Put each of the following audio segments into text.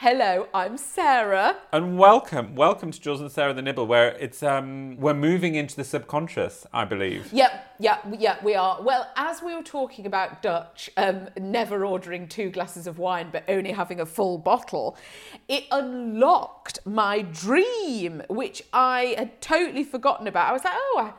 Hello, I'm Sarah. And welcome, welcome to Jules and Sarah the Nibble, where it's um we're moving into the subconscious, I believe. Yep, yeah, yeah, we are. Well, as we were talking about Dutch, um, never ordering two glasses of wine but only having a full bottle, it unlocked my dream, which I had totally forgotten about. I was like, oh, I,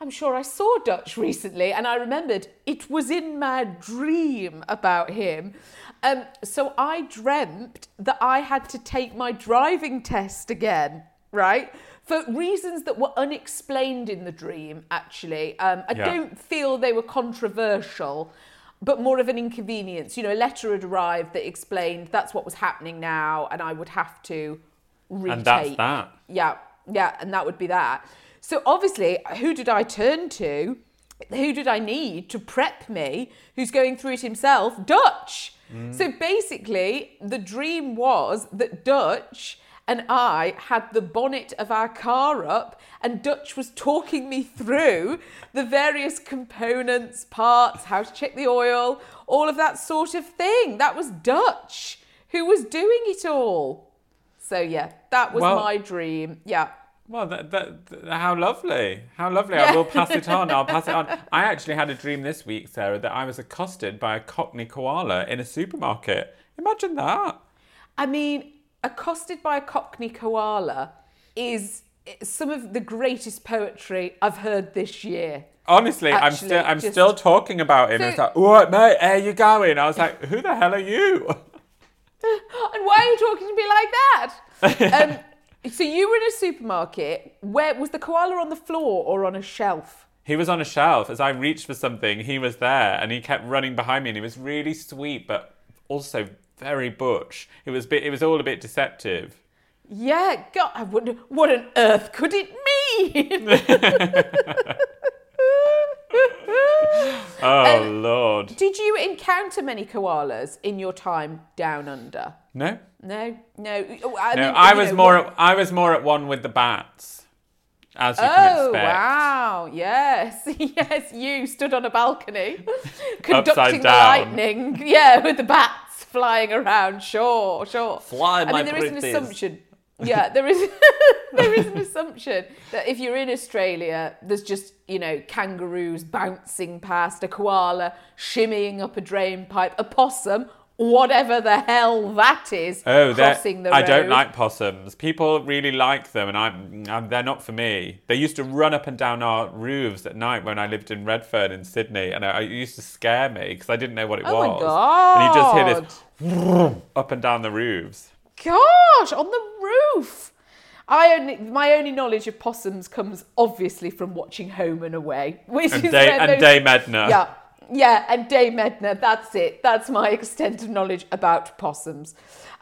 I'm sure I saw Dutch recently, and I remembered it was in my dream about him. Um, so I dreamt that I had to take my driving test again, right? For reasons that were unexplained in the dream, actually. Um, I Yeah. don't feel they were controversial, but more of an inconvenience. You know, a letter had arrived that explained that's what was happening now, and I would have to retake. And that's that. Yeah, yeah, and that would be that. So obviously, who did I turn to? Who did I need to prep me? Who's going through it himself? Dutch. Mm. So basically, the dream was that Dutch and I had the bonnet of our car up, and Dutch was talking me through the various components, parts, how to check the oil, all of that sort of thing. That was Dutch who was doing it all. So yeah, that was Well- my dream. Yeah. Well, that, that, that- how lovely. How lovely. I will pass it on. I'll pass it on. I actually had a dream this week, Sarah, that I was accosted by a cockney koala in a supermarket. Imagine that. I mean, accosted by a cockney koala is some of the greatest poetry I've heard this year. Honestly, I'm still I'm just- still talking about it. And it's like, what, mate? Where you going? I was like, who the hell are you? And why are you talking to me like that? um, so you were in a supermarket. Where was the koala on the floor or on a shelf? He was on a shelf. As I reached for something, he was there, and he kept running behind me. And he was really sweet, but also very butch. It was bit. It was all a bit deceptive. Yeah, God, I wonder what on earth could it mean? Oh Um, lord. Did you encounter many koalas in your time down under? No. No, no. I No, I was know, more. what- At, I was more at one with the bats, as you can Oh expect. wow! Yes, yes. You stood on a balcony, conducting the lightning. Yeah, with the bats flying around. Sure, sure. Fly, I my mean, there is an assumption. Yeah, there is. there is an assumption that if you're in Australia, there's just you know kangaroos bouncing past, a koala shimmying up a drain pipe, a possum, whatever the hell that is, Oh, crossing the road. I don't like possums. People really like them, and I'm, I'm, they're not for me. They used to run up and down our roofs at night when I lived in Redfern in Sydney, and I, it used to scare me because I didn't know what it Oh my was. And you just hear God. this up and down the roofs. Gosh, on the roof. I only my only knowledge of possums comes obviously from watching Home and Away, which And, is Day, and those-. Yeah, yeah, and Dame Edna. That's it. That's my extent of knowledge about possums.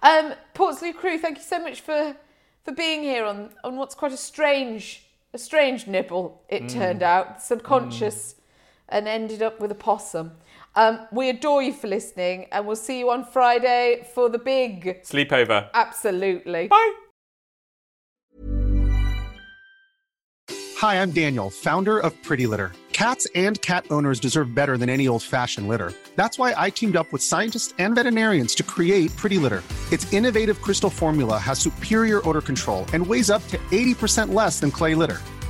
Um, Portslade Crew, thank you so much for for being here on, on what's quite a strange, a strange nibble, it turned out, subconscious, and ended up with a possum. Um, we adore you for listening, and we'll see you on Friday for the big. Sleepover. Absolutely. Bye. Hi, I'm Daniel, founder of Pretty Litter. Cats and cat owners deserve better than any old fashioned litter. That's why I teamed up with scientists and veterinarians to create Pretty Litter. Its innovative crystal formula has superior odor control and weighs up to 80% less than clay litter.